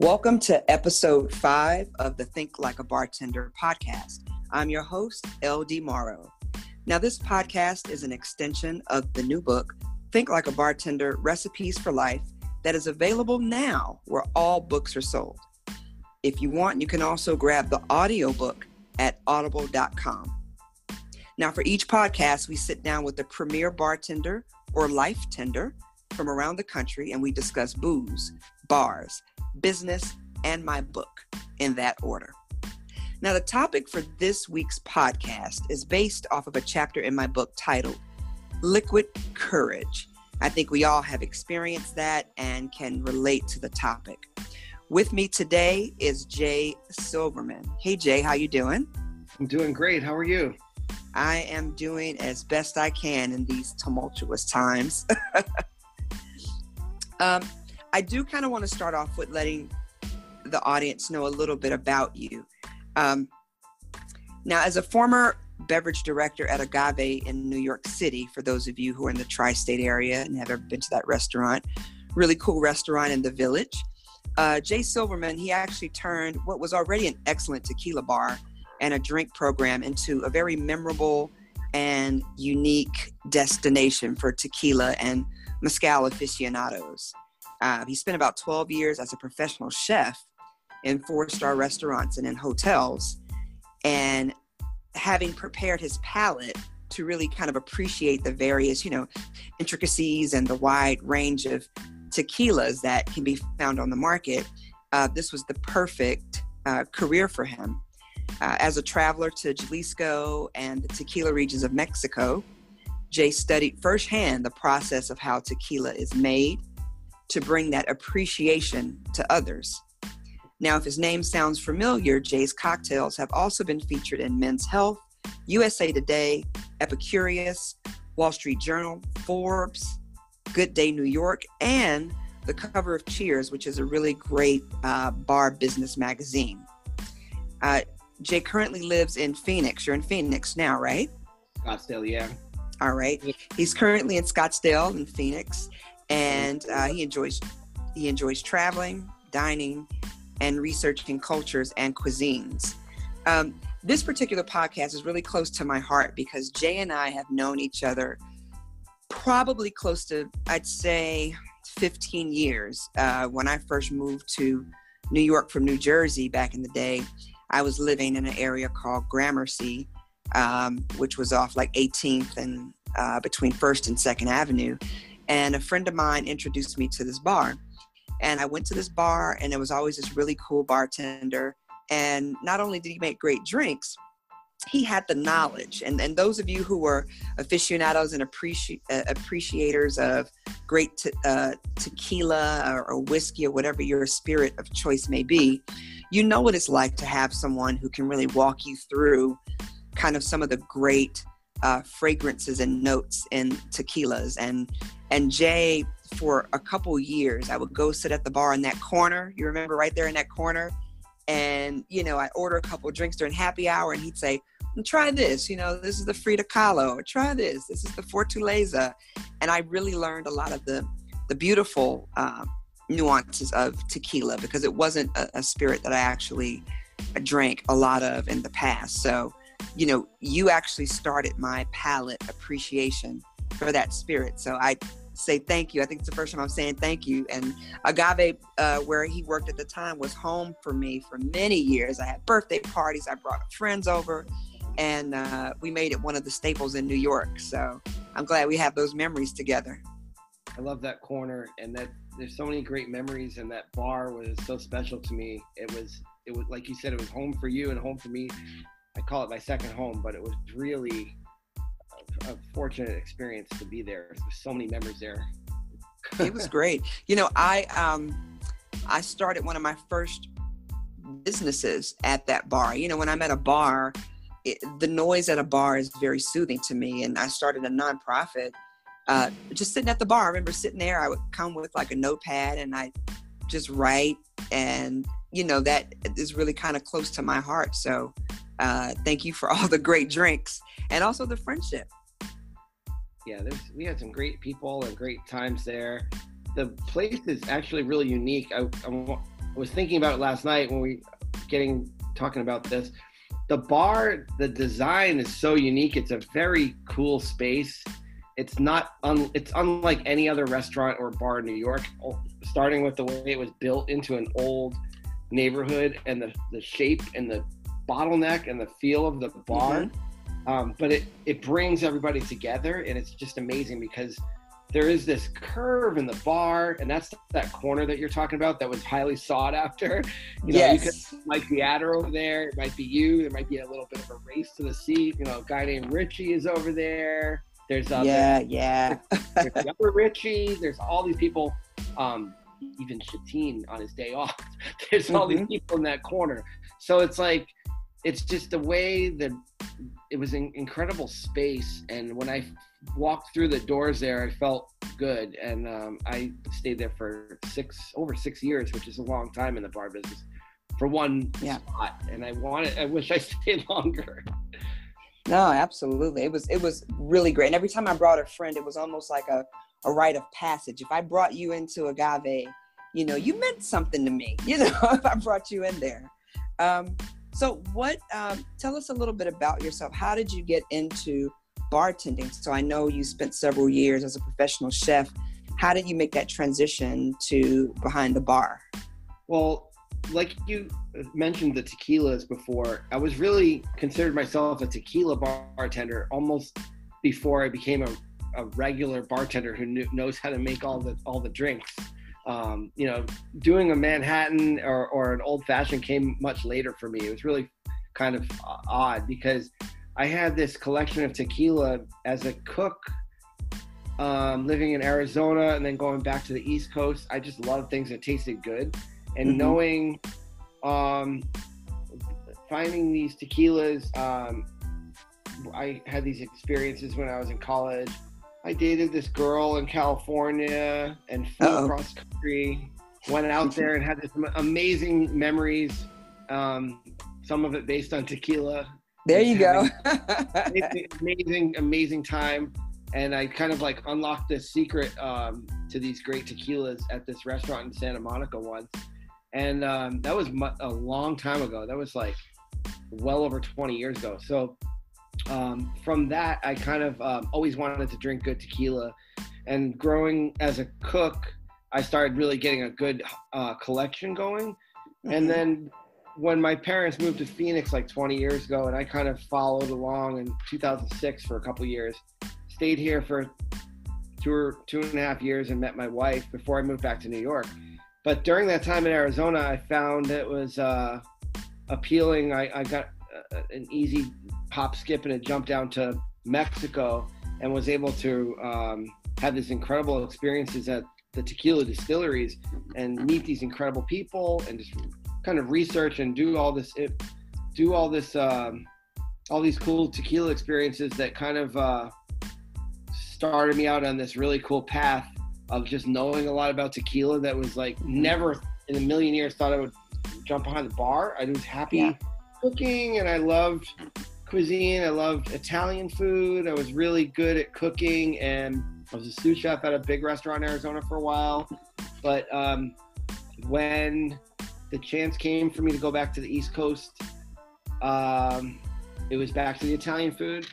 Welcome to episode five of the Think Like a Bartender podcast. I'm your host, LD Morrow. Now, this podcast is an extension of the new book, Think Like a Bartender Recipes for Life, that is available now where all books are sold. If you want, you can also grab the audiobook at audible.com. Now, for each podcast, we sit down with a premier bartender or life tender from around the country and we discuss booze, bars, business, and my book in that order. Now, the topic for this week's podcast is based off of a chapter in my book titled Liquid Courage. I think we all have experienced that and can relate to the topic. With me today is Jay Silverman. Hey Jay, how you doing? I'm doing great. How are you? I am doing as best I can in these tumultuous times. um, I do kind of want to start off with letting the audience know a little bit about you. Um, now, as a former beverage director at Agave in New York City, for those of you who are in the tri state area and have ever been to that restaurant, really cool restaurant in the village. Uh, Jay Silverman, he actually turned what was already an excellent tequila bar and a drink program into a very memorable and unique destination for tequila and mezcal aficionados. Uh, he spent about 12 years as a professional chef in four star restaurants and in hotels. And having prepared his palate to really kind of appreciate the various, you know, intricacies and the wide range of tequilas that can be found on the market, uh, this was the perfect uh, career for him. Uh, as a traveler to Jalisco and the tequila regions of Mexico, Jay studied firsthand the process of how tequila is made to bring that appreciation to others. Now, if his name sounds familiar, Jay's cocktails have also been featured in Men's Health, USA Today, Epicurious, Wall Street Journal, Forbes, Good Day New York, and the cover of Cheers, which is a really great uh, bar business magazine. Uh, Jay currently lives in Phoenix. You're in Phoenix now, right? Scottsdale, yeah. All right. He's currently in Scottsdale in Phoenix, and uh, he enjoys he enjoys traveling, dining, and researching cultures and cuisines. Um, this particular podcast is really close to my heart because Jay and I have known each other probably close to, I'd say, 15 years. Uh, when I first moved to New York from New Jersey back in the day, I was living in an area called Gramercy, um, which was off like 18th and uh, between First and Second Avenue. And a friend of mine introduced me to this bar. And I went to this bar, and there was always this really cool bartender. And not only did he make great drinks, he had the knowledge. And, and those of you who are aficionados and appreci- uh, appreciators of great te- uh, tequila or, or whiskey or whatever your spirit of choice may be, you know what it's like to have someone who can really walk you through kind of some of the great uh, fragrances and notes in tequilas. And and Jay, for a couple years, I would go sit at the bar in that corner. You remember right there in that corner, and you know I order a couple drinks during happy hour, and he'd say, "Try this. You know, this is the Frida Kahlo. Try this. This is the Fortaleza." And I really learned a lot of the the beautiful. Uh, nuances of tequila because it wasn't a, a spirit that I actually drank a lot of in the past. So, you know, you actually started my palate appreciation for that spirit. So I say thank you. I think it's the first time I'm saying thank you. And Agave, uh, where he worked at the time, was home for me for many years. I had birthday parties, I brought friends over, and uh, we made it one of the staples in New York. So I'm glad we have those memories together. I love that corner, and that there's so many great memories, and that bar was so special to me. It was, it was like you said, it was home for you and home for me. I call it my second home, but it was really a fortunate experience to be there. There's so many memories there. it was great. You know, I um, I started one of my first businesses at that bar. You know, when I'm at a bar, it, the noise at a bar is very soothing to me, and I started a nonprofit. Uh, just sitting at the bar, I remember sitting there. I would come with like a notepad, and I just write, and you know that is really kind of close to my heart. So, uh, thank you for all the great drinks and also the friendship yeah, we had some great people and great times there. The place is actually really unique. I, I was thinking about it last night when we getting talking about this. The bar, the design is so unique. It's a very cool space. It's not un, it's unlike any other restaurant or bar in New York. Starting with the way it was built into an old neighborhood and the, the shape and the bottleneck and the feel of the bar. Mm-hmm. Um, but it, it brings everybody together and it's just amazing because there is this curve in the bar, and that's that corner that you're talking about that was highly sought after. You know, yes. you could might be Adder over there, it might be you, there might be a little bit of a race to the seat. You know, a guy named Richie is over there. There's uh, yeah, yeah. there's, there's Richie. There's all these people. Um, even Shatine on his day off. There's mm-hmm. all these mm-hmm. people in that corner. So it's like, it's just the way that it was an incredible space. And when I walked through the doors there, I felt good, and um, I stayed there for six over six years, which is a long time in the bar business for one yeah. spot. And I wanted, I wish I stayed longer. No, absolutely. It was it was really great. And every time I brought a friend, it was almost like a, a rite of passage. If I brought you into Agave, you know, you meant something to me, you know, if I brought you in there. Um, so what um, tell us a little bit about yourself. How did you get into bartending. So I know you spent several years as a professional chef. How did you make that transition to behind the bar? Well, like you mentioned the tequilas before, I was really considered myself a tequila bartender almost before I became a, a regular bartender who knew, knows how to make all the all the drinks. Um, you know, doing a Manhattan or, or an old fashioned came much later for me. It was really kind of odd because I had this collection of tequila as a cook, um, living in Arizona and then going back to the East Coast. I just love things that tasted good, and mm-hmm. knowing, um, finding these tequilas. Um, I had these experiences when I was in college. I dated this girl in California and flew Uh-oh. across country. Went out there and had this amazing memories. Um, some of it based on tequila there you go. amazing, amazing time. And I kind of like unlocked this secret um, to these great tequilas at this restaurant in Santa Monica once. And um, that was a long time ago. That was like well over 20 years ago. So um, from that, I kind of um, always wanted to drink good tequila. And growing as a cook, I started really getting a good uh, collection going. Mm-hmm. And then when my parents moved to Phoenix like 20 years ago, and I kind of followed along in 2006 for a couple years, stayed here for two or two and a half years, and met my wife before I moved back to New York. But during that time in Arizona, I found it was uh, appealing. I, I got uh, an easy pop, skip, and a jump down to Mexico, and was able to um, have these incredible experiences at the tequila distilleries and meet these incredible people and just kind of research and do all this it, do all this um, all these cool tequila experiences that kind of uh, started me out on this really cool path of just knowing a lot about tequila that was like never in a million years thought I would jump behind the bar. I was happy yeah. cooking and I loved cuisine. I loved Italian food. I was really good at cooking and I was a sous chef at a big restaurant in Arizona for a while. But um, when the chance came for me to go back to the East Coast. Um, it was back to the Italian food.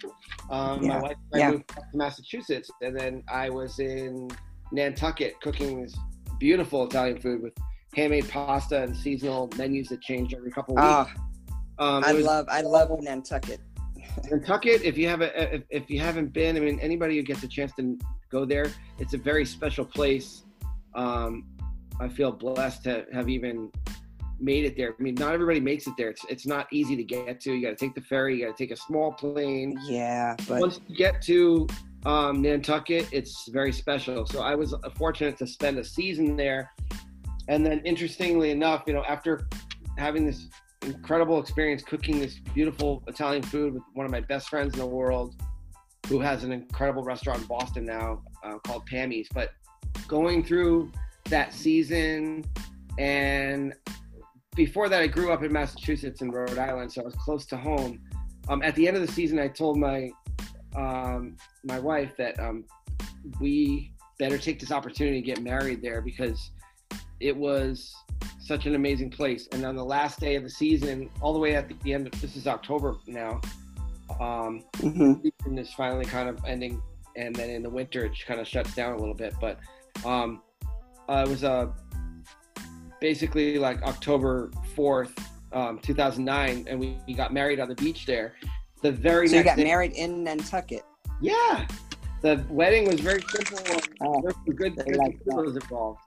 Um, yeah. My wife and I yeah. moved back to Massachusetts, and then I was in Nantucket cooking this beautiful Italian food with handmade pasta and seasonal menus that change every couple of weeks. Oh, um, I was, love I love Nantucket. Nantucket, if you have a, if, if you haven't been, I mean, anybody who gets a chance to go there, it's a very special place. Um, I feel blessed to have even made it there. I mean, not everybody makes it there. It's it's not easy to get to. You got to take the ferry. You got to take a small plane. Yeah, but once you get to um, Nantucket, it's very special. So I was fortunate to spend a season there, and then interestingly enough, you know, after having this incredible experience cooking this beautiful Italian food with one of my best friends in the world, who has an incredible restaurant in Boston now uh, called Pammy's, but going through that season and before that, I grew up in Massachusetts and Rhode Island, so I was close to home. Um, at the end of the season, I told my um, my wife that um, we better take this opportunity to get married there because it was such an amazing place. And on the last day of the season, all the way at the end of this is October now. Um, mm-hmm. season is finally kind of ending, and then in the winter it kind of shuts down a little bit. But um, uh, it was a uh, basically like October fourth, um, 2009, and we, we got married on the beach there. The very so next you got day, married in Nantucket. Yeah, the wedding was very simple. Oh, there were good, good like was involved.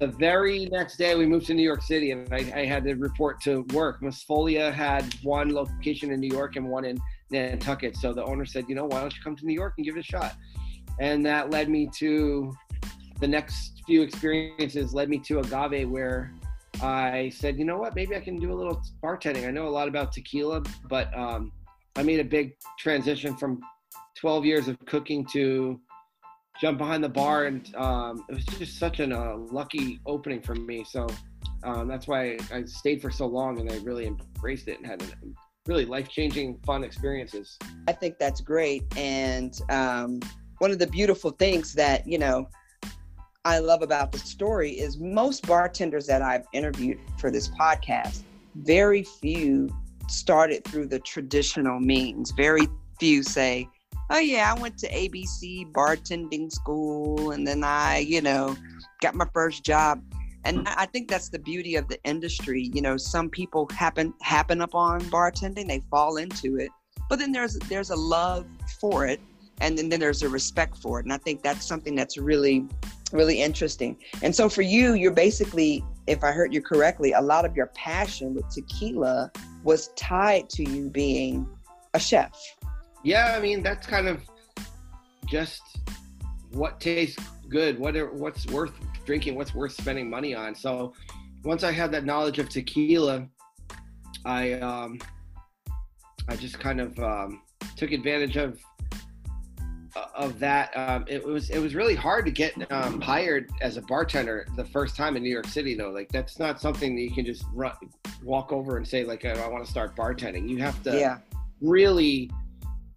The very next day, we moved to New York City, and I, I had to report to work. Misfolia had one location in New York and one in Nantucket. So the owner said, "You know, why don't you come to New York and give it a shot?" And that led me to the next few experiences. Led me to Agave, where I said, "You know what? Maybe I can do a little bartending. I know a lot about tequila, but um, I made a big transition from 12 years of cooking to jump behind the bar and um, it was just such a uh, lucky opening for me. So um, that's why I stayed for so long and I really embraced it and had really life-changing fun experiences. I think that's great. And um, one of the beautiful things that you know I love about the story is most bartenders that I've interviewed for this podcast very few started through the traditional means. Very few say oh yeah, I went to ABC bartending school and then I, you know, got my first job. And mm-hmm. I think that's the beauty of the industry. You know, some people happen happen upon bartending, they fall into it, but then there's there's a love for it, and then, then there's a respect for it. And I think that's something that's really, really interesting. And so for you, you're basically, if I heard you correctly, a lot of your passion with tequila was tied to you being a chef yeah, I mean that's kind of just what tastes good, what are, what's worth drinking, what's worth spending money on. So once I had that knowledge of tequila, I um, I just kind of um, took advantage of of that. Um, it was it was really hard to get um, hired as a bartender the first time in New York City though. Like that's not something that you can just run, walk over and say like I want to start bartending. You have to yeah. really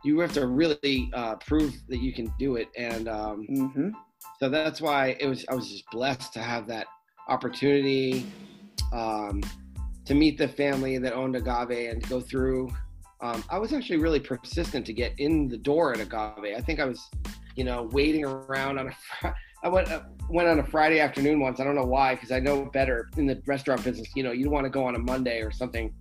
you have to really uh, prove that you can do it, and um, mm-hmm. so that's why it was. I was just blessed to have that opportunity um, to meet the family that owned Agave and go through. Um, I was actually really persistent to get in the door at Agave. I think I was, you know, waiting around on a. Fr- I went uh, went on a Friday afternoon once. I don't know why, because I know better in the restaurant business. You know, you don't want to go on a Monday or something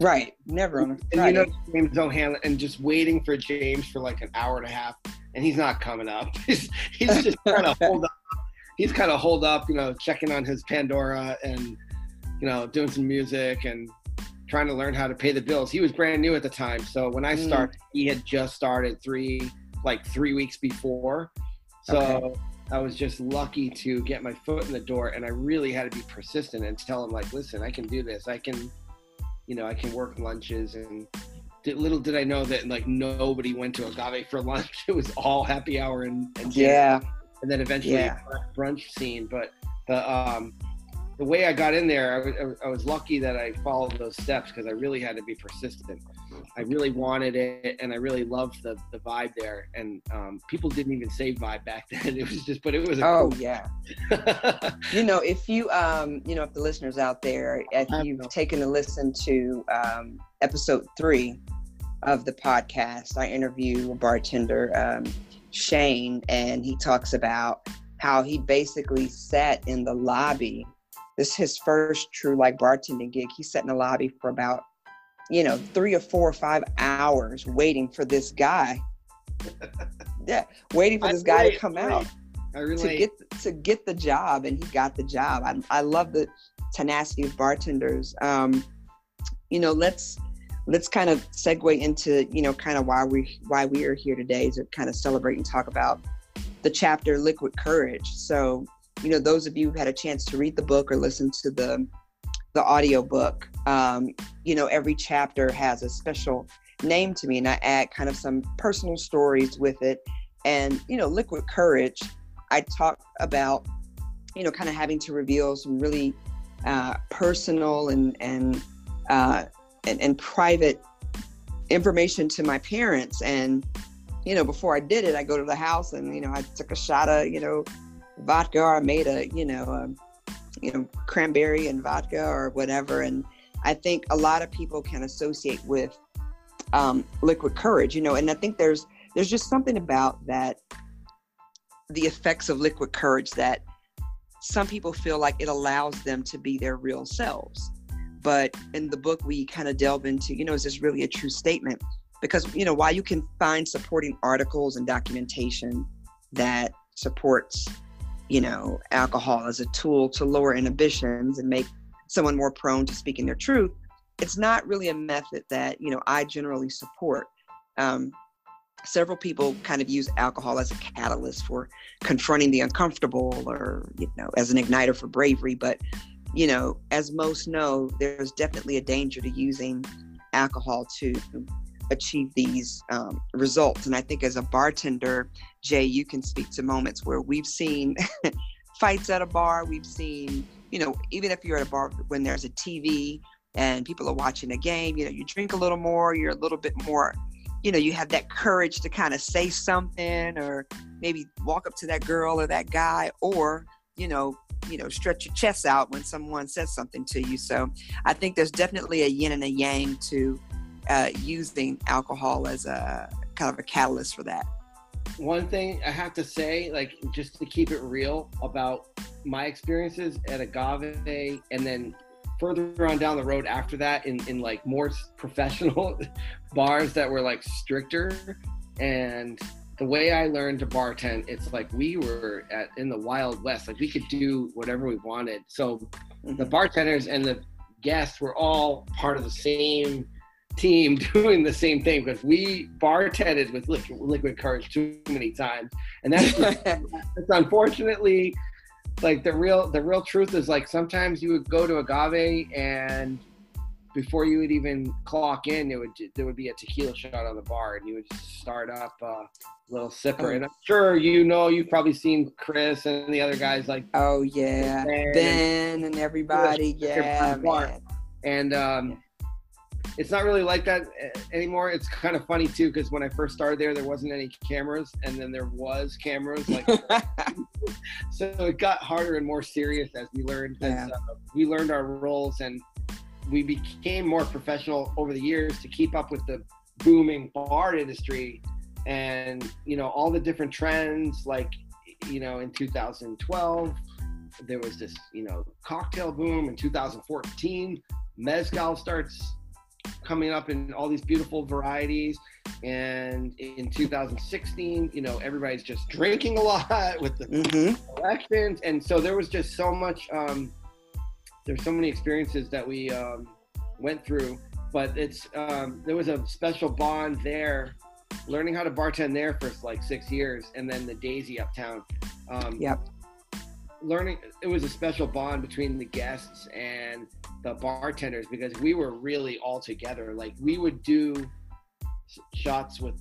Right. Never on a Friday. And you know James O'Hanlon and just waiting for James for like an hour and a half, and he's not coming up. He's, he's just kind of hold up. He's kind of hold up, you know, checking on his Pandora and you know doing some music and trying to learn how to pay the bills. He was brand new at the time, so when I mm. started, mm. he had just started three like three weeks before. So. Okay. I was just lucky to get my foot in the door, and I really had to be persistent and tell him like, "Listen, I can do this. I can, you know, I can work lunches and did, little did I know that like nobody went to agave for lunch. It was all happy hour and, and yeah, and then eventually yeah. brunch scene. But the um, the way I got in there, I was, lucky that I followed those steps because I really had to be persistent. I really wanted it, and I really loved the the vibe there. And um, people didn't even say vibe back then. It was just, but it was. oh cool yeah. you know, if you um, you know, if the listeners out there, if you've taken a listen to um, episode three of the podcast, I interview a bartender, um, Shane, and he talks about how he basically sat in the lobby. This is his first true like bartending gig. He sat in the lobby for about you know, three or four or five hours waiting for this guy. yeah, waiting for this guy to come out to get to get the job, and he got the job. I, I love the tenacity of bartenders. Um, you know, let's let's kind of segue into you know kind of why we why we are here today to kind of celebrate and talk about the chapter Liquid Courage. So, you know, those of you who had a chance to read the book or listen to the the audio book, um, you know, every chapter has a special name to me, and I add kind of some personal stories with it. And you know, Liquid Courage, I talk about, you know, kind of having to reveal some really uh, personal and and, uh, and and private information to my parents. And you know, before I did it, I go to the house and you know, I took a shot of you know vodka. Or I made a you know. A, you know, cranberry and vodka or whatever. And I think a lot of people can associate with um, liquid courage, you know, and I think there's there's just something about that the effects of liquid courage that some people feel like it allows them to be their real selves. But in the book, we kind of delve into, you know, is this really a true statement? Because, you know, while you can find supporting articles and documentation that supports, you know, alcohol as a tool to lower inhibitions and make someone more prone to speaking their truth, it's not really a method that, you know, I generally support. Um, several people kind of use alcohol as a catalyst for confronting the uncomfortable or you know as an igniter for bravery but you know as most know there's definitely a danger to using alcohol to achieve these um, results. And i think as a bartender jay you can speak to moments where we've seen fights at a bar. We've seen you know even if you're at a bar when there's a tv and people are watching a game you know you drink a little more you're a little bit more you know you have that courage to kind of say something or maybe walk up to that girl or that guy or you know you know stretch your chest out when someone says something to you. So i think there's definitely a yin and a yang to uh, using alcohol as a kind of a catalyst for that one thing i have to say like just to keep it real about my experiences at agave and then further on down the road after that in, in like more professional bars that were like stricter and the way I learned to bartend, it's like we were at in the wild west. Like we could do whatever we wanted. So the mm-hmm. bartenders and the guests were all part of the same team doing the same thing because we bartended with liquid, liquid courage too many times, and that's, that's unfortunately like the real the real truth is like sometimes you would go to agave and before you would even clock in, it would there would be a tequila shot on the bar, and you would just start up a little sipper. Oh. And I'm sure you know you've probably seen Chris and the other guys like oh yeah, Ben, ben and everybody, yeah, man. And um, it's not really like that uh, anymore. It's kind of funny too because when I first started there, there wasn't any cameras, and then there was cameras. Like, so it got harder and more serious as we learned. Yeah. As, uh, we learned our roles, and we became more professional over the years to keep up with the booming bar industry, and you know all the different trends. Like, you know, in 2012, there was this you know cocktail boom. In 2014, mezcal starts coming up in all these beautiful varieties. And in 2016, you know, everybody's just drinking a lot with the mm-hmm. elections. And so there was just so much, um, there's so many experiences that we um, went through. But it's, um, there was a special bond there, learning how to bartend there for like six years. And then the Daisy Uptown. Um, yep learning it was a special bond between the guests and the bartenders because we were really all together like we would do shots with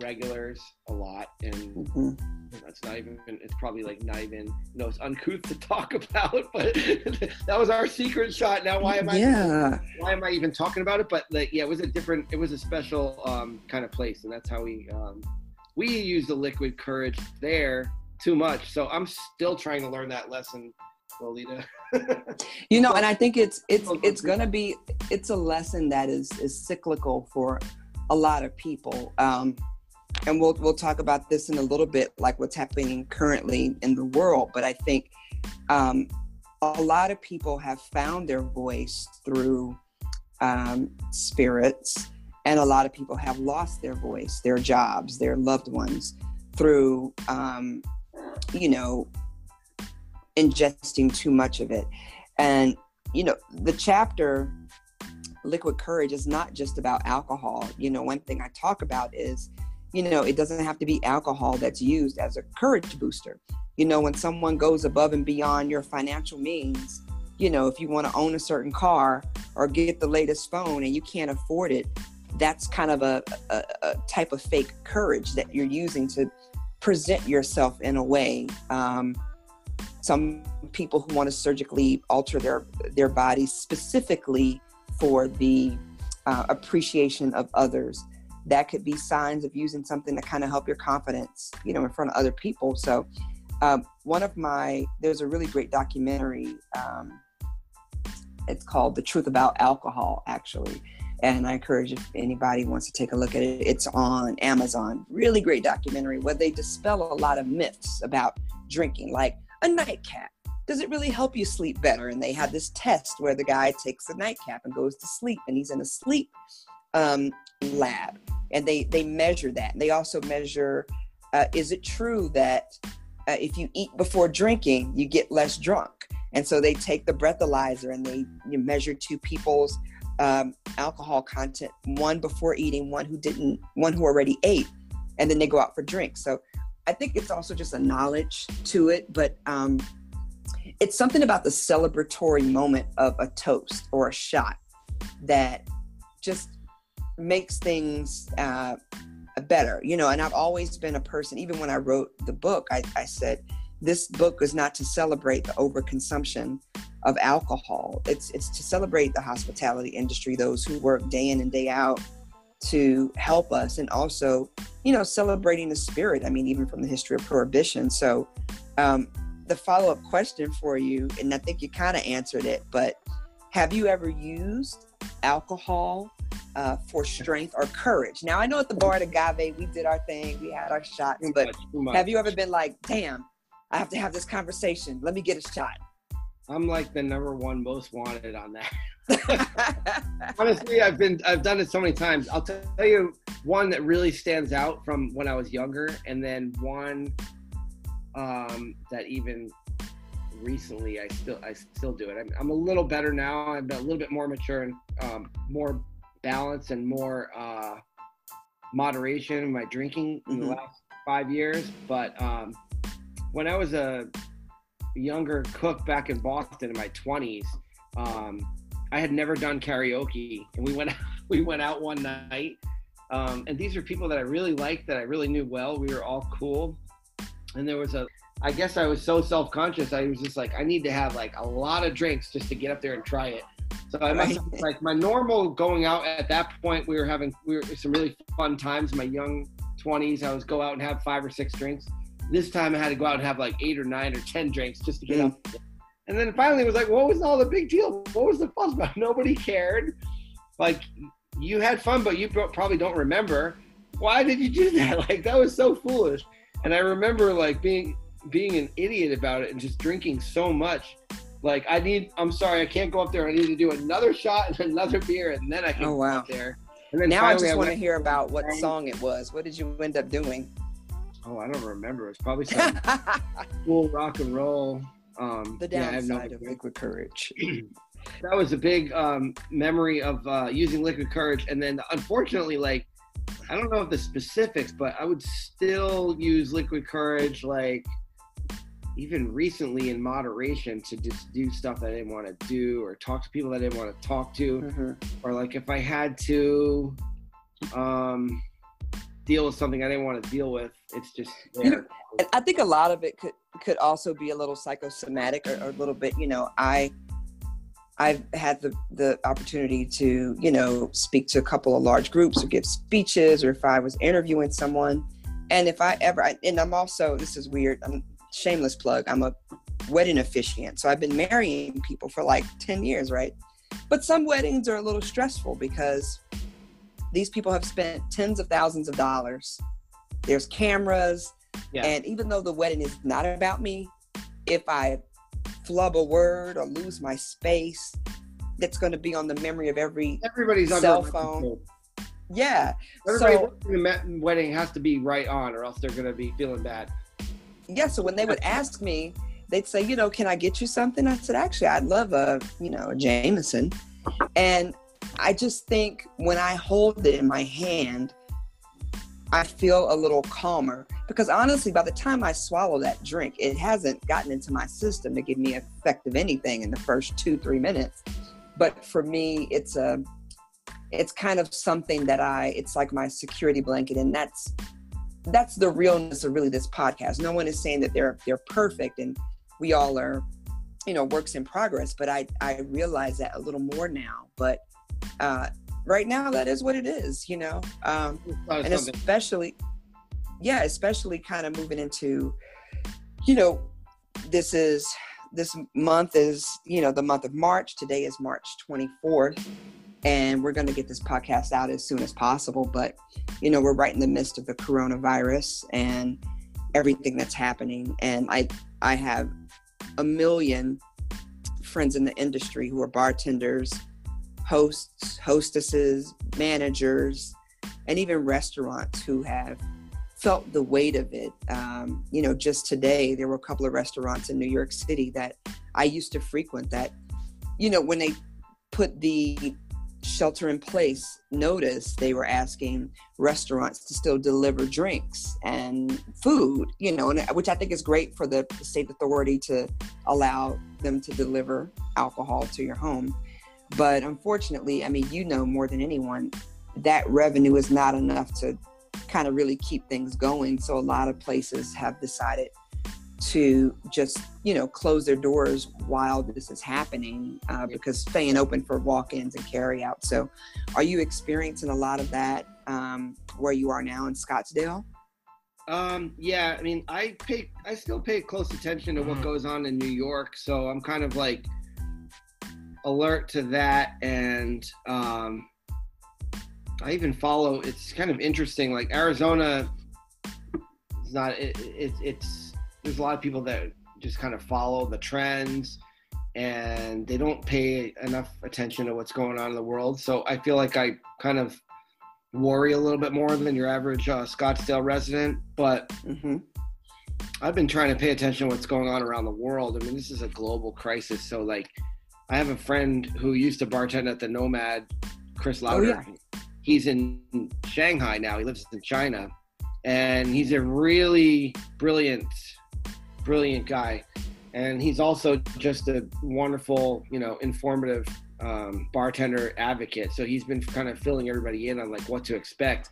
regulars a lot and mm-hmm. that's not even it's probably like not even you know it's uncouth to talk about but that was our secret shot now why am i yeah why am i even talking about it but like yeah it was a different it was a special um, kind of place and that's how we um, we used the liquid courage there too much. So I'm still trying to learn that lesson, Lolita. you know, and I think it's it's it's gonna be it's a lesson that is is cyclical for a lot of people. Um, and we'll we'll talk about this in a little bit, like what's happening currently in the world. But I think um, a lot of people have found their voice through um, spirits, and a lot of people have lost their voice, their jobs, their loved ones through um, you know, ingesting too much of it. And, you know, the chapter, Liquid Courage, is not just about alcohol. You know, one thing I talk about is, you know, it doesn't have to be alcohol that's used as a courage booster. You know, when someone goes above and beyond your financial means, you know, if you want to own a certain car or get the latest phone and you can't afford it, that's kind of a, a, a type of fake courage that you're using to present yourself in a way. Um, some people who want to surgically alter their their bodies specifically for the uh, appreciation of others. That could be signs of using something to kind of help your confidence, you know, in front of other people. So, Um, one of my there's a really great documentary. Um, it's called "The Truth About Alcohol," actually, and I encourage if anybody wants to take a look at it. It's on Amazon. Really great documentary where they dispel a lot of myths about drinking, like a nightcap. Does it really help you sleep better? And they had this test where the guy takes a nightcap and goes to sleep, and he's in a sleep um, lab, and they they measure that. And They also measure uh, is it true that uh, if you eat before drinking, you get less drunk? And so they take the breathalyzer and they measure two people's um, alcohol content, one before eating, one who didn't, one who already ate, and then they go out for drinks. So I think it's also just a knowledge to it, but um, it's something about the celebratory moment of a toast or a shot that just makes things uh, better, you know. And I've always been a person, even when I wrote the book, I, I said, this book is not to celebrate the overconsumption of alcohol. It's it's to celebrate the hospitality industry, those who work day in and day out to help us, and also, you know, celebrating the spirit. I mean, even from the history of prohibition. So, um, the follow up question for you, and I think you kind of answered it, but have you ever used alcohol uh, for strength or courage? Now, I know at the bar at Agave, we did our thing, we had our shots, but have you ever been like, damn, I have to have this conversation. Let me get a shot. I'm like the number one most wanted on that. Honestly, I've been I've done it so many times. I'll tell you one that really stands out from when I was younger, and then one um, that even recently I still I still do it. I'm, I'm a little better now. I'm a little bit more mature and um, more balanced and more uh, moderation in my drinking in mm-hmm. the last five years. But um, when I was a younger cook back in Boston in my 20s, um, I had never done karaoke, and we went we went out one night, um, and these are people that I really liked, that I really knew well. We were all cool, and there was a. I guess I was so self conscious. I was just like, I need to have like a lot of drinks just to get up there and try it. So I must have, like my normal going out at that point. We were having we were some really fun times. My young 20s, I was go out and have five or six drinks. This time I had to go out and have like eight or nine or ten drinks just to get mm. up. And then finally it was like, what was all the big deal? What was the fuss about? Nobody cared. Like you had fun, but you probably don't remember. Why did you do that? Like that was so foolish. And I remember like being being an idiot about it and just drinking so much. Like I need, I'm sorry, I can't go up there. I need to do another shot and another beer, and then I can oh, wow. go up there. And then now I just want to hear about what song it was. What did you end up doing? Oh, I don't remember. It's probably some cool rock and roll. Um, the downside yeah, of liquid courage. that was a big um, memory of uh, using liquid courage, and then unfortunately, like I don't know if the specifics, but I would still use liquid courage, like even recently in moderation to just do stuff that I didn't want to do or talk to people that I didn't want to talk to, mm-hmm. or like if I had to. Um, deal with something I didn't want to deal with. It's just you know, I think a lot of it could could also be a little psychosomatic or, or a little bit. You know, I I've had the the opportunity to you know speak to a couple of large groups or give speeches, or if I was interviewing someone, and if I ever and I'm also this is weird. I'm shameless plug. I'm a wedding officiant, so I've been marrying people for like ten years, right? But some weddings are a little stressful because these people have spent tens of thousands of dollars. There's cameras. Yeah. And even though the wedding is not about me, if I flub a word or lose my space, that's going to be on the memory of every everybody's cell phone. Yeah. Everybody so, the wedding has to be right on, or else they're going to be feeling bad. Yeah. So when they would ask me, they'd say, you know, can I get you something? I said, actually, I'd love a, you know, a Jameson. And I just think when I hold it in my hand, I feel a little calmer because honestly, by the time I swallow that drink, it hasn't gotten into my system to give me effect of anything in the first two, three minutes. But for me, it's a, it's kind of something that I, it's like my security blanket, and that's, that's the realness of really this podcast. No one is saying that they're they're perfect, and we all are, you know, works in progress. But I I realize that a little more now. But uh, right now that is what it is, you know. Um, and especially, yeah, especially kind of moving into you know, this is this month is you know the month of March. Today is March 24th, and we're going to get this podcast out as soon as possible. But you know, we're right in the midst of the coronavirus and everything that's happening, and I I have a million friends in the industry who are bartenders, hosts, hostesses, managers, and even restaurants who have felt the weight of it. Um, you know, just today, there were a couple of restaurants in New York City that I used to frequent that, you know, when they put the shelter in place notice, they were asking restaurants to still deliver drinks and food, you know, and, which I think is great for the state authority to allow them to deliver alcohol to your home. But unfortunately, I mean, you know more than anyone, that revenue is not enough to kind of really keep things going. So a lot of places have decided to just you know close their doors while this is happening uh, because staying open for walk-ins and carry out so are you experiencing a lot of that um, where you are now in scottsdale um, yeah i mean i pay i still pay close attention to what mm-hmm. goes on in new york so i'm kind of like alert to that and um, I even follow. It's kind of interesting. Like Arizona, it's not. It, it, it's there's a lot of people that just kind of follow the trends, and they don't pay enough attention to what's going on in the world. So I feel like I kind of worry a little bit more than your average uh, Scottsdale resident, but. Mm-hmm. I've been trying to pay attention to what's going on around the world. I mean, this is a global crisis. So, like, I have a friend who used to bartend at the Nomad, Chris oh, Lowder. Oh, yeah he's in Shanghai now. He lives in China, and he's a really brilliant, brilliant guy. And he's also just a wonderful, you know, informative um, bartender advocate. So he's been kind of filling everybody in on like what to expect.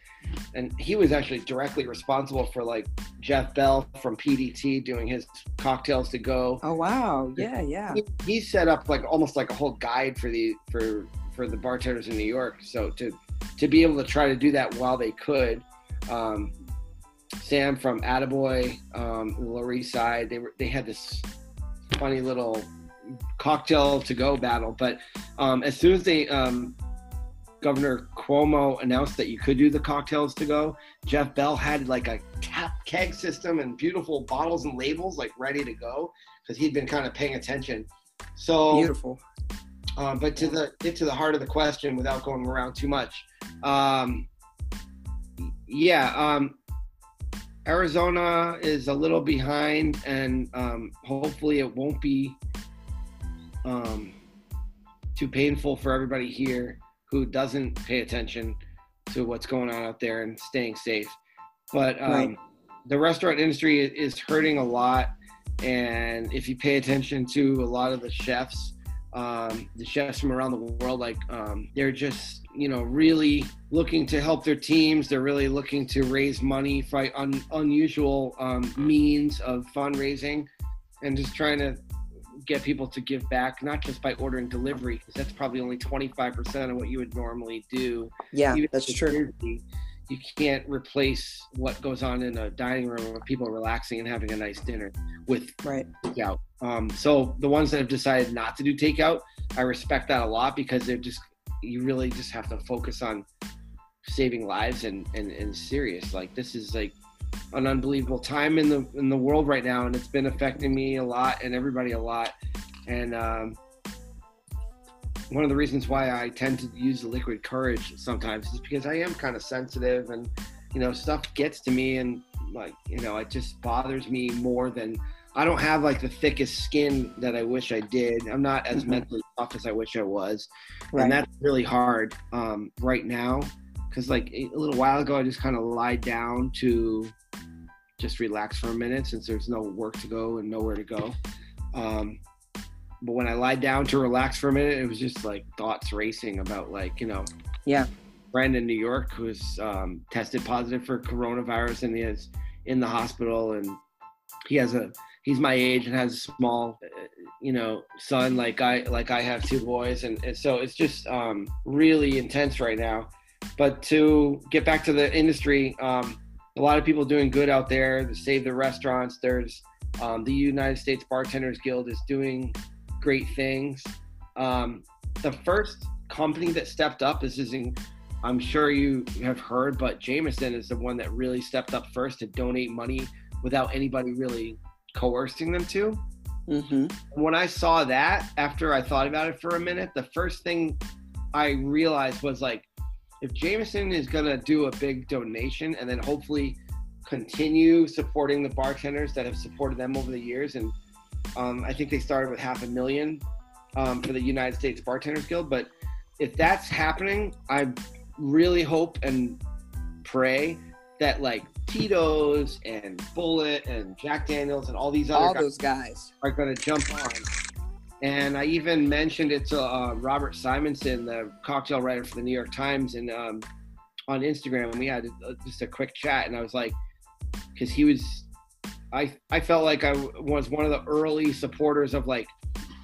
And he was actually directly responsible for like Jeff Bell from PDT doing his cocktails to go. Oh wow! Yeah, yeah. He, he set up like almost like a whole guide for the for for the bartenders in New York. So to to be able to try to do that while they could. Um, Sam from Attaboy, um, the Lower East Side, they were they had this funny little cocktail to go battle. But um, as soon as they um, Governor Cuomo announced that you could do the cocktails to go, Jeff Bell had like a tap keg system and beautiful bottles and labels like ready to go because he'd been kind of paying attention. So beautiful. Um, but to the get to the heart of the question without going around too much, um, yeah, um, Arizona is a little behind, and um, hopefully it won't be um, too painful for everybody here who doesn't pay attention to what's going on out there and staying safe. But um, right. the restaurant industry is hurting a lot, and if you pay attention to a lot of the chefs um, the chefs from around the world like um, they're just you know really looking to help their teams they're really looking to raise money for un- unusual um, means of fundraising and just trying to get people to give back not just by ordering delivery because that's probably only 25% of what you would normally do yeah Even that's true you can't replace what goes on in a dining room with people are relaxing and having a nice dinner with right takeout. Um, so the ones that have decided not to do takeout, I respect that a lot because they're just you really just have to focus on saving lives and and, and serious. Like this is like an unbelievable time in the in the world right now, and it's been affecting me a lot and everybody a lot. And um, one of the reasons why I tend to use the liquid courage sometimes is because I am kind of sensitive and you know stuff gets to me and like you know it just bothers me more than I don't have like the thickest skin that I wish I did. I'm not as mm-hmm. mentally tough as I wish I was, right. and that's really hard um, right now because like a little while ago I just kind of lied down to just relax for a minute since there's no work to go and nowhere to go. Um, but when I lied down to relax for a minute, it was just like thoughts racing about like you know, yeah, friend in New York who's um, tested positive for coronavirus and he is in the hospital and he has a he's my age and has a small you know son like I like I have two boys and, and so it's just um, really intense right now. But to get back to the industry, um, a lot of people doing good out there to save the restaurants. There's Um, the United States Bartenders Guild is doing great things. Um, the first company that stepped up, this is in, I'm sure you have heard, but Jameson is the one that really stepped up first to donate money without anybody really coercing them to. Mm-hmm. When I saw that, after I thought about it for a minute, the first thing I realized was like, if Jameson is gonna do a big donation and then hopefully continue supporting the bartenders that have supported them over the years, and um, I think they started with half a million um, for the United States Bartenders Guild. But if that's happening, I really hope and pray that like Tito's and Bulleit and Jack Daniels and all these other All guys those guys. are going to jump on. And I even mentioned it to uh, Robert Simonson, the cocktail writer for the New York Times, and um, on Instagram, and we had uh, just a quick chat. And I was like, because he was, I I felt like I was one of the early supporters of like,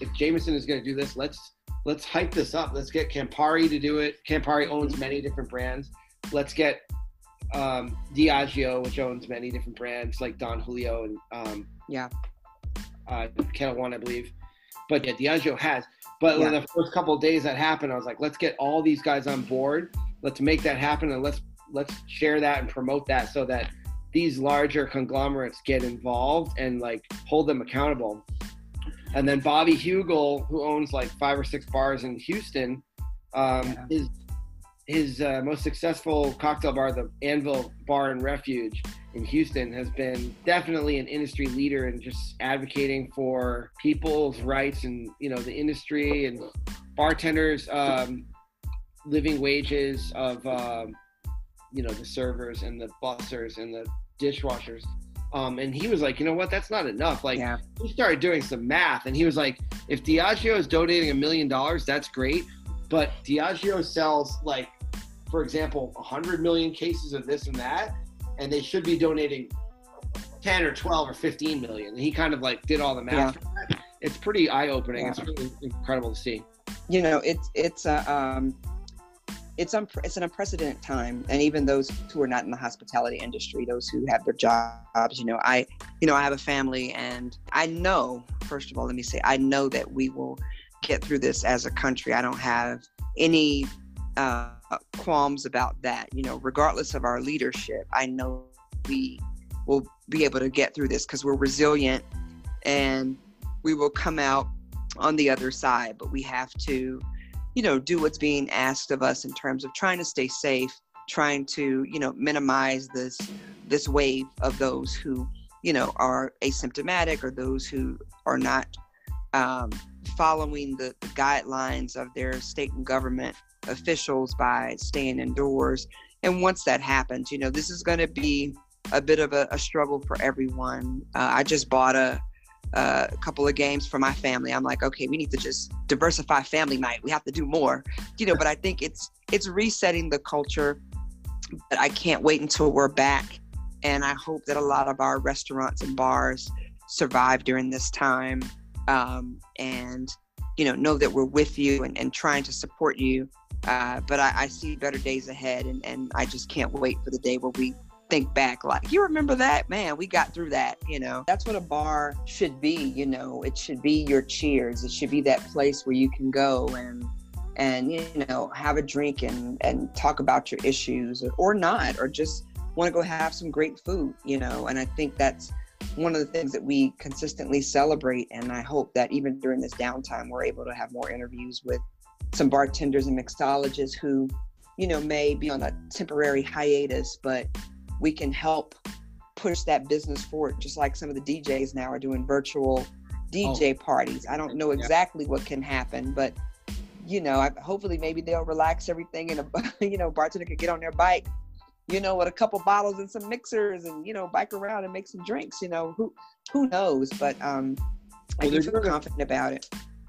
if Jameson is going to do this, let's let's hype this up. Let's get Campari to do it. Campari owns many different brands. Let's get um, Diageo, which owns many different brands like Don Julio and um, Yeah. uh, Ketel One, I believe. But yeah, Diageo has. But Yeah. the first couple of days that happened, I was like, let's get all these guys on board. Let's make that happen, and let's let's share that and promote that so that these larger conglomerates get involved and like hold them accountable. And then Bobby Hugel, who owns like five or six bars in Houston, um, Yeah. his his uh, most successful cocktail bar, the Anvil Bar and Refuge in Houston, has been definitely an industry leader in just advocating for people's rights and you know the industry and bartenders um, living wages of um, you know the servers and the bussers and the dishwashers. Um, and he was like, you know what? That's not enough. Like, yeah. he started doing some math and he was like, if Diageo is donating a million dollars, that's great. But Diageo sells like, for example, 100 million cases of this and that, and they should be donating 10 or 12 or 15 million. And he kind of like did all the math. that. It's pretty eye opening. It's really incredible to see. you know it's it's a um it's un- it's an unprecedented time and even those who are not in the hospitality industry those who have their jobs you know i you know i have a family and i know first of all let me say i know that we will get through this as a country i don't have any uh qualms about that you know regardless of our leadership i know we will be able to get through this because we're resilient and we will come out on the other side but we have to you know do what's being asked of us in terms of trying to stay safe trying to you know minimize this this wave of those who you know are asymptomatic or those who are not um, following the, the guidelines of their state and government officials by staying indoors and once that happens you know this is going to be a bit of a, a struggle for everyone uh, i just bought a a couple of games for my family. I'm like, okay, we need to just diversify family night. We have to do more, you know. But I think it's it's resetting the culture. But I can't wait until we're back, and I hope that a lot of our restaurants and bars survive during this time, um, and you know, know that we're with you and, and trying to support you. Uh, but I, I see better days ahead, and, and I just can't wait for the day where we think back like you remember that? Man we got through that you know? That's what a bar should be you know? It should be your cheers. It should be that place where you can go and and you know have a drink and and talk about your issues or, or not or just want to go have some great food you know? And i think that's one of the things that we consistently celebrate and i hope that even during this downtime we're able to have more interviews with some bartenders and mixologists who you know may be on a temporary hiatus but we can help push that business forward, just like some of the DJs now are doing virtual DJ parties. I don't know exactly what can happen, but you know, I, hopefully maybe they'll relax everything and a you know bartender could get on their bike, you know, with a couple bottles and some mixers and you know bike around and make some drinks. You know, who who knows? But um, I Well, they're feel confident about it.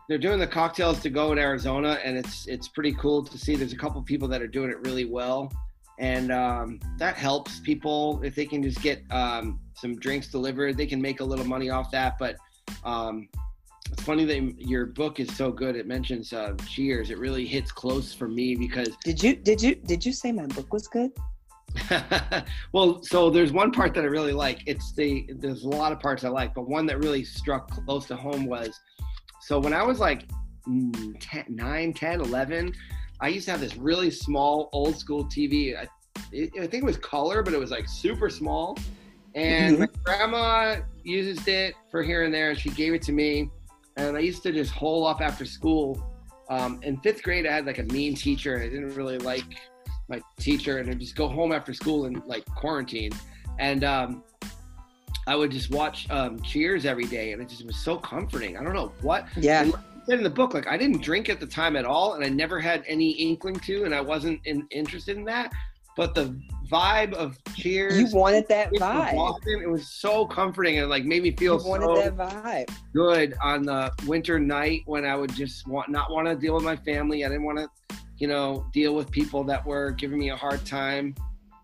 They're doing the cocktails to go in Arizona, and it's it's pretty cool to see. There's a couple people that are doing it really well, and um, that helps people if they can just get um, some drinks delivered. They can make a little money off that. But um, it's funny that your book is so good. It mentions uh, Cheers. It really hits close for me because Did you did you did you say my book was good? well, so there's one part that I really like. It's the there's a lot of parts I like, but one that really struck close to home was so when I was like mm, 10, 9, 10, 11, I used to have this really small old school TV. I, it, I think it was color, but it was like super small. And mm-hmm. my grandma uses it for here and there, and she gave it to me. And I used to just hole up after school. Um, in fifth grade, I had like a mean teacher, I didn't really like my teacher, and I'd just go home after school and like quarantine. And um, I would just watch um, Cheers every day, and it just was so comforting. I don't know what. Yeah. said in the book, like I didn't drink at the time at all, and I never had any inkling to, and I wasn't in, interested in that. But the vibe of Cheers, you wanted that vibe. Boston, it was so comforting and like made me feel you wanted so that vibe. good on the winter night when I would just want not want to deal with my family. I didn't want to, you know, deal with people that were giving me a hard time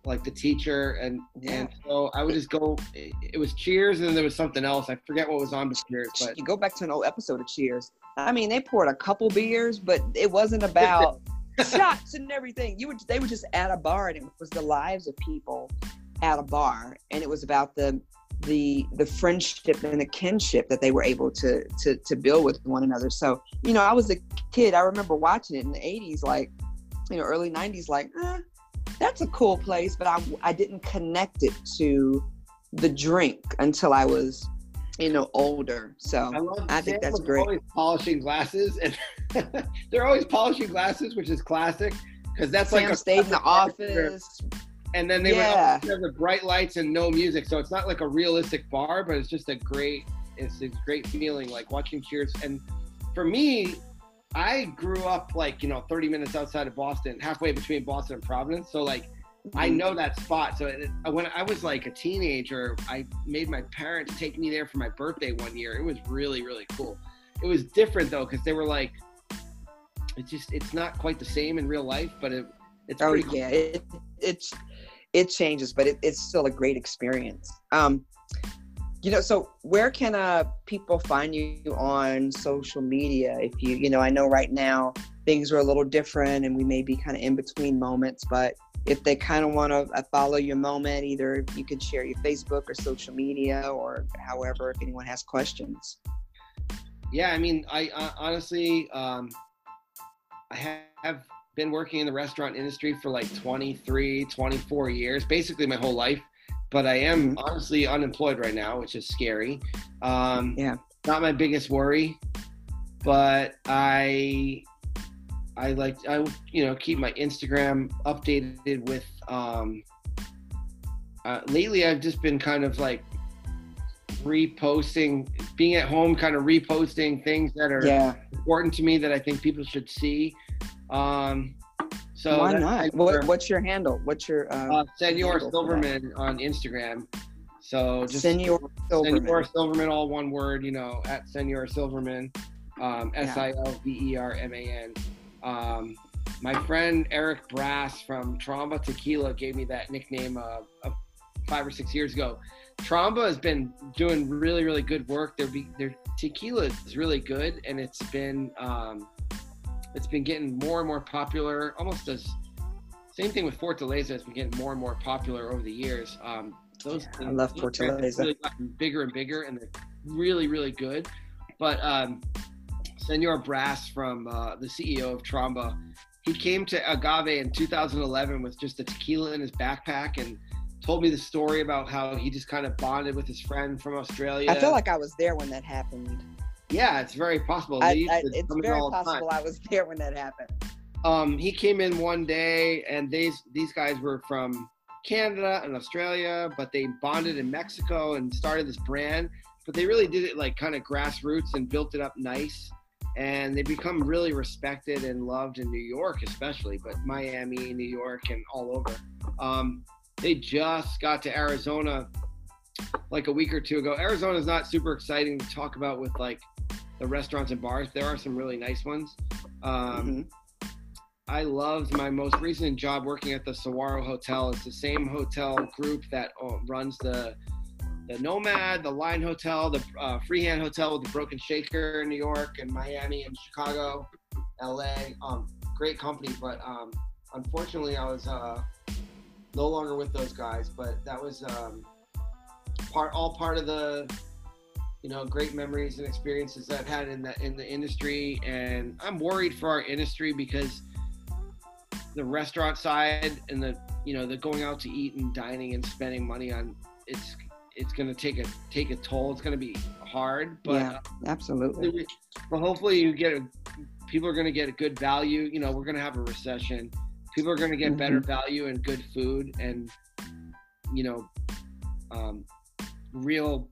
like the teacher and yeah. and so I would just go it was cheers and then there was something else. I forget what was on the cheers but you go back to an old episode of cheers. I mean they poured a couple beers but it wasn't about shots and everything. You would they were just at a bar and it was the lives of people at a bar and it was about the the the friendship and the kinship that they were able to to to build with one another. So you know I was a kid I remember watching it in the 80s like you know early 90s like eh, that's a cool place, but I, I didn't connect it to the drink until I was, you know, older. So I, I think that's great. Always polishing glasses, and they're always polishing glasses, which is classic because that's Sam like a stayed in the office. And then they yeah. have the bright lights and no music, so it's not like a realistic bar, but it's just a great, it's a great feeling, like watching Cheers. And for me, I grew up like, you know, 30 minutes outside of Boston, halfway between Boston and Providence. So like I mm-hmm. know that spot. So it, when I was like a teenager, I made my parents take me there for my birthday one year. It was really, really cool. It was different though, because they were like, it's just, it's not quite the same in real life, but it, it's oh cool. yeah, it, it's, it changes, but it, it's still a great experience. Um, you know so where can uh people find you on social media? If you you know i know right now things are a little different and we may be kind of in between moments but if they kind of want to uh, follow your moment either you can share your facebook or social media or however if anyone has questions. Yeah i mean i uh, honestly um i have been working in the restaurant industry for like 23 24 years basically my whole life but I am honestly unemployed right now, which is scary. Um, yeah, not my biggest worry, but I I like I you know keep my Instagram updated with. Um, uh, lately, I've just been kind of like reposting, being at home, kind of reposting things that are yeah. important to me that I think people should see. Um, so why not? What, what's your handle? What's your uh, uh Senor Silverman on Instagram? So just Senor Silverman. Senor Silverman, all one word. You know, at Senor Silverman, um, S I L V E R M A N. Um, my friend Eric Brass from Tromba Tequila gave me that nickname uh, uh, five or six years ago. Tromba has been doing really, really good work. Their their tequila is really good, and it's been um, it's been getting more and more popular, almost as same thing with Fortaleza. It's been getting more and more popular over the years. Um, those yeah, I love Fortaleza. Really gotten bigger and bigger, and they're really, really good. But um, Senor Brass from uh, the CEO of Tromba, he came to Agave in 2011 with just a tequila in his backpack and told me the story about how he just kind of bonded with his friend from Australia. I feel like I was there when that happened. Yeah, it's very possible. I, I, it's very possible I was there when that happened. Um, he came in one day, and these these guys were from Canada and Australia, but they bonded in Mexico and started this brand. But they really did it like kind of grassroots and built it up nice. And they become really respected and loved in New York, especially, but Miami, New York, and all over. Um, they just got to Arizona like a week or two ago. Arizona is not super exciting to talk about with like the restaurants and bars. There are some really nice ones. Um, mm-hmm. I loved my most recent job working at the Saguaro Hotel. It's the same hotel group that uh, runs the the Nomad, the Line Hotel, the uh, Freehand Hotel with the Broken Shaker in New York and Miami and Chicago, LA. Um, great company, but um, unfortunately, I was uh, no longer with those guys, but that was um, part all part of the you know great memories and experiences I've had in the in the industry. And I'm worried for our industry because the restaurant side and the you know the going out to eat and dining and spending money on it's it's going to take a take a toll. It's going to be hard, but yeah, absolutely. But hopefully, you get a, people are going to get a good value. You know, we're going to have a recession. People are going to get mm-hmm. better value and good food, and you know, um, real,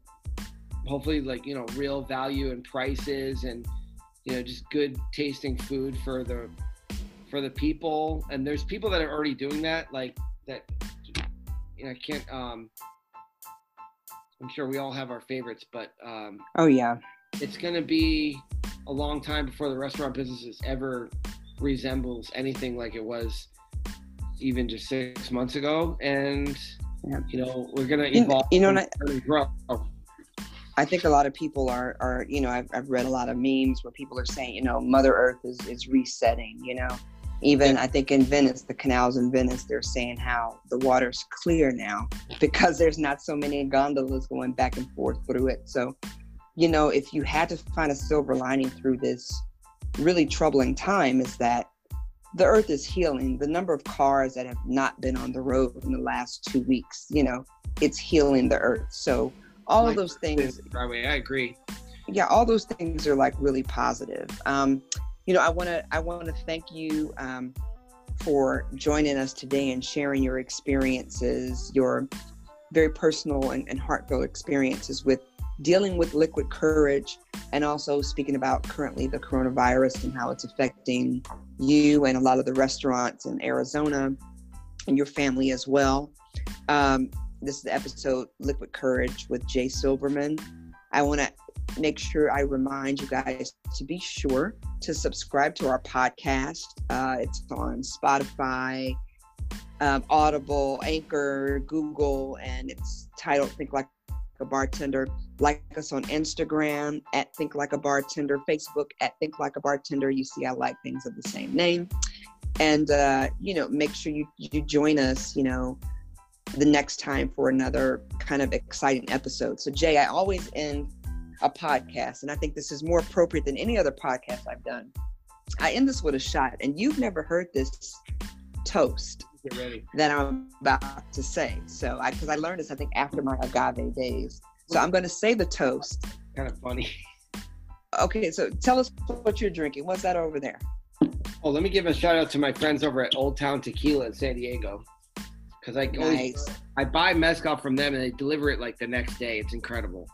hopefully, like you know, real value and prices, and you know, just good tasting food for the for the people. And there's people that are already doing that, like that. You know, I can't. Um, I'm sure we all have our favorites, but um, oh yeah, it's to be a long time before the restaurant business ever resembles anything like it was even just six months ago. And yeah. you know, we're going to evolve. You, know, and grow. I think a lot of people are, are you know, I've, I've read a lot of memes where people are saying, you know, Mother Earth is, is resetting, you know, even I think in Venice, the canals in Venice, they're saying how the water's clear now because there's not so many gondolas going back and forth through it. So, you know, if you had to find a silver lining through this really troubling time, is that the earth is healing. The number of cars that have not been on the road in the last two weeks, you know, it's healing the earth. So, all of those things. I agree. Yeah, all those things are like really positive. Um, you know, I want to I want to thank you um, for joining us today and sharing your experiences, your very personal and, and heartfelt experiences with dealing with liquid courage and also speaking about currently the coronavirus and how it's affecting you and a lot of the restaurants in Arizona and your family as well. Um, this is the episode Liquid Courage with Jay Silverman. I want to make sure I remind you guys to be sure to subscribe to our podcast. Uh, it's on Spotify, um, Audible, Anchor, Google, and it's titled Think Like a Bartender. Like us on Instagram at Think Like a Bartender, Facebook at Think Like a Bartender. You see, I like things of the same name. And, uh, you know, make sure you, you join us, you know, the next time for another kind of exciting episode. So, Jay, I always end a podcast, and I think this is more appropriate than any other podcast I've done. I end this with a shot, and you've never heard this toast that I'm about to say. So, I because I learned this, I think, after my agave days. So, I'm going to say the toast. Kind of funny. Okay, so tell us what you're drinking. What's that over there? Oh, let me give a shout out to my friends over at Old Town Tequila in San Diego. Because I nice. always I buy mezcal from them and they deliver it like the next day. It's incredible.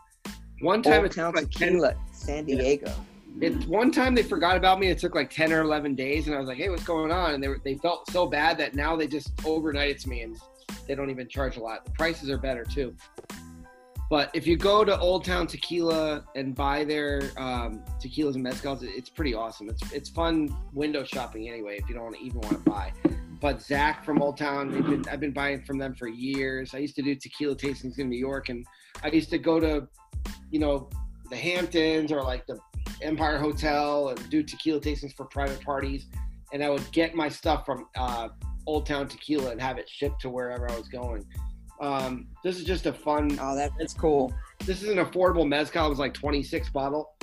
One time Old Town like Tequila, 10, San Diego. It one time they forgot about me. It took like ten or eleven days, and I was like, "Hey, what's going on?" And they were, they felt so bad that now they just overnight it to me, and they don't even charge a lot. The prices are better too. But if you go to Old Town Tequila and buy their um, tequilas and mezcals, it's pretty awesome. It's it's fun window shopping anyway. If you don't even want to buy. But Zach from Old Town, been, I've been buying from them for years. I used to do tequila tastings in New York, and I used to go to you know, the Hamptons or like the Empire Hotel and do tequila tastings for private parties. And I would get my stuff from uh, Old Town Tequila and have it shipped to wherever I was going. Um, this is just a fun. Oh, that's cool. This is an affordable mezcal. It was like 26 bottle,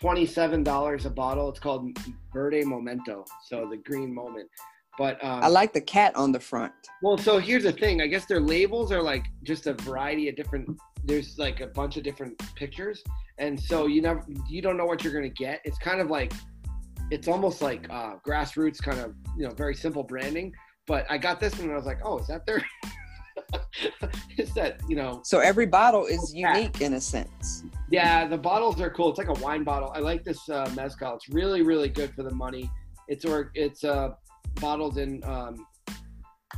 $27 a bottle. It's called Verde Momento. So the green moment. But um, I like the cat on the front. Well, so here's the thing. I guess their labels are like just a variety of different there's like a bunch of different pictures, and so you never you don't know what you're gonna get. It's kind of like it's almost like uh, grassroots kind of you know very simple branding. But I got this one and I was like, oh, is that there? is that you know? So every bottle is unique in a sense. Yeah, the bottles are cool. It's like a wine bottle. I like this uh, mezcal. It's really really good for the money. It's or it's uh, bottled in um,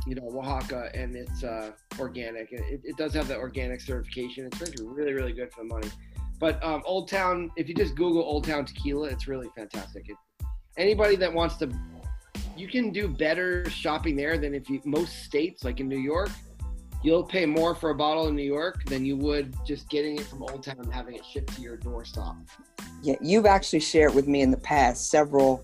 you know Oaxaca, and it's uh, organic. It, it does have the organic certification. It's really really good for the money. But um, Old Town, if you just Google Old Town Tequila, it's really fantastic. It, anybody that wants to, you can do better shopping there than if you most states like in New York. You'll pay more for a bottle in New York than you would just getting it from Old Town and having it shipped to your doorstop. Yeah, you've actually shared with me in the past several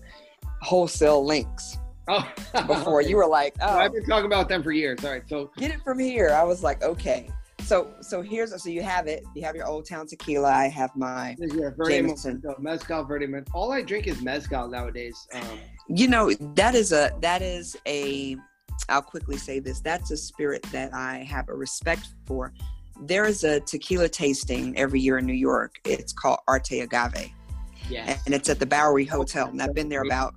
wholesale links Oh, before. You were like, oh, I've been talking about them for years. All right, so get it from here. I was like, okay. So so here's so you have it. You have your Old Town tequila. I have my yeah, Verde Jameson. Mezcal, Verde. All I drink is mezcal nowadays. Um, you know that is a that is a i'll quickly say this that's a spirit that i have a respect for there is a tequila tasting every year in new york it's called arte agave yeah, and it's at the bowery hotel and i've been there about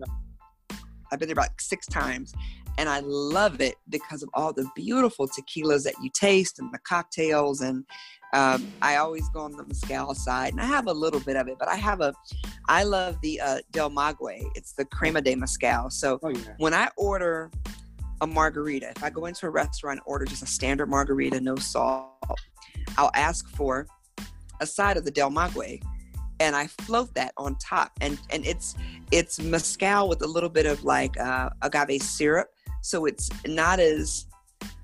i've been there about six times and i love it because of all the beautiful tequilas that you taste and the cocktails and um, I always go on the mezcal side, and I have a little bit of it, but I have a, I love the uh, Del Maguey. It's the crema de mezcal. So Oh yeah. when I order a margarita, if I go into a restaurant and order just a standard margarita, no salt, I'll ask for a side of the Del Maguey, and I float that on top, and and it's it's mezcal with a little bit of like uh, agave syrup, so it's not as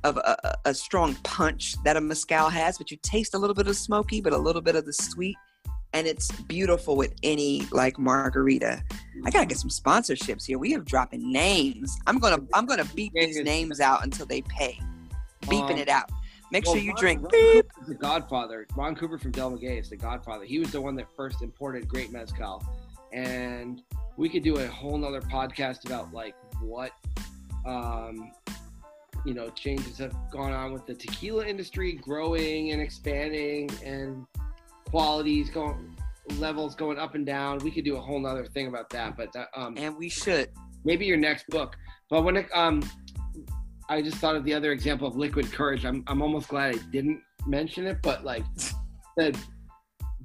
of a, a- strong punch that a mezcal has, but you taste a little bit of smoky, but a little bit of the sweet, and it's beautiful with any like margarita. I gotta get some sponsorships here. We have dropping names. I'm gonna I'm gonna beep these names out until they pay. Beeping it out. Make Well, sure you Ron- drink Ron. The Godfather. Ron Cooper from Del Maguey is the Godfather. He was the one that first imported great mezcal, and we could do a whole nother podcast about like what, um, you know, changes have gone on with the tequila industry growing and expanding, and qualities going levels going up and down. We could do a whole nother thing about that, but that, um, And we should. maybe your next book. But when it, um, I just thought of the other example of liquid courage. I'm I'm almost glad I didn't mention it, but like the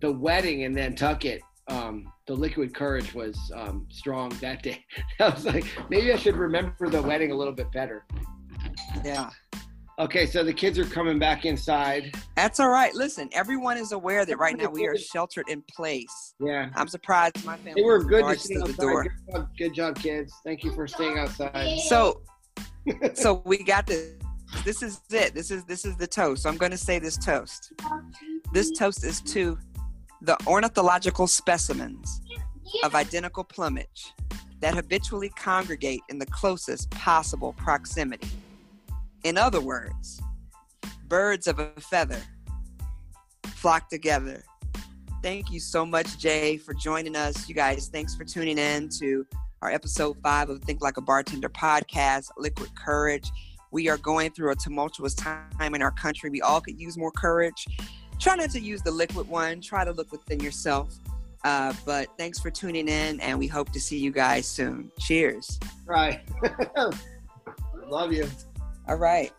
the wedding in Nantucket, um, the liquid courage was um, strong that day. I was like, maybe I should remember the wedding a little bit better. Yeah. Okay, so the kids are coming back inside. That's all right. Listen, everyone is aware that right now we are sheltered in place. Yeah. I'm surprised my family They were good to see outside. door. Good job, good job, kids. Thank you for staying outside. So so we got this. This is it. This is this is the toast. So I'm going to say this toast. This toast is to the ornithological specimens of identical plumage that habitually congregate in the closest possible proximity. In other words, birds of a feather flock together. Thank you so much, Jay, for joining us. You guys, thanks for tuning in to our episode five of Think Like a Bartender podcast, Liquid Courage. We are going through a tumultuous time in our country. We all could use more courage. Try not to use the liquid one, try to look within yourself. Uh, but thanks for tuning in, and we hope to see you guys soon. Cheers. Right. Love you. All right.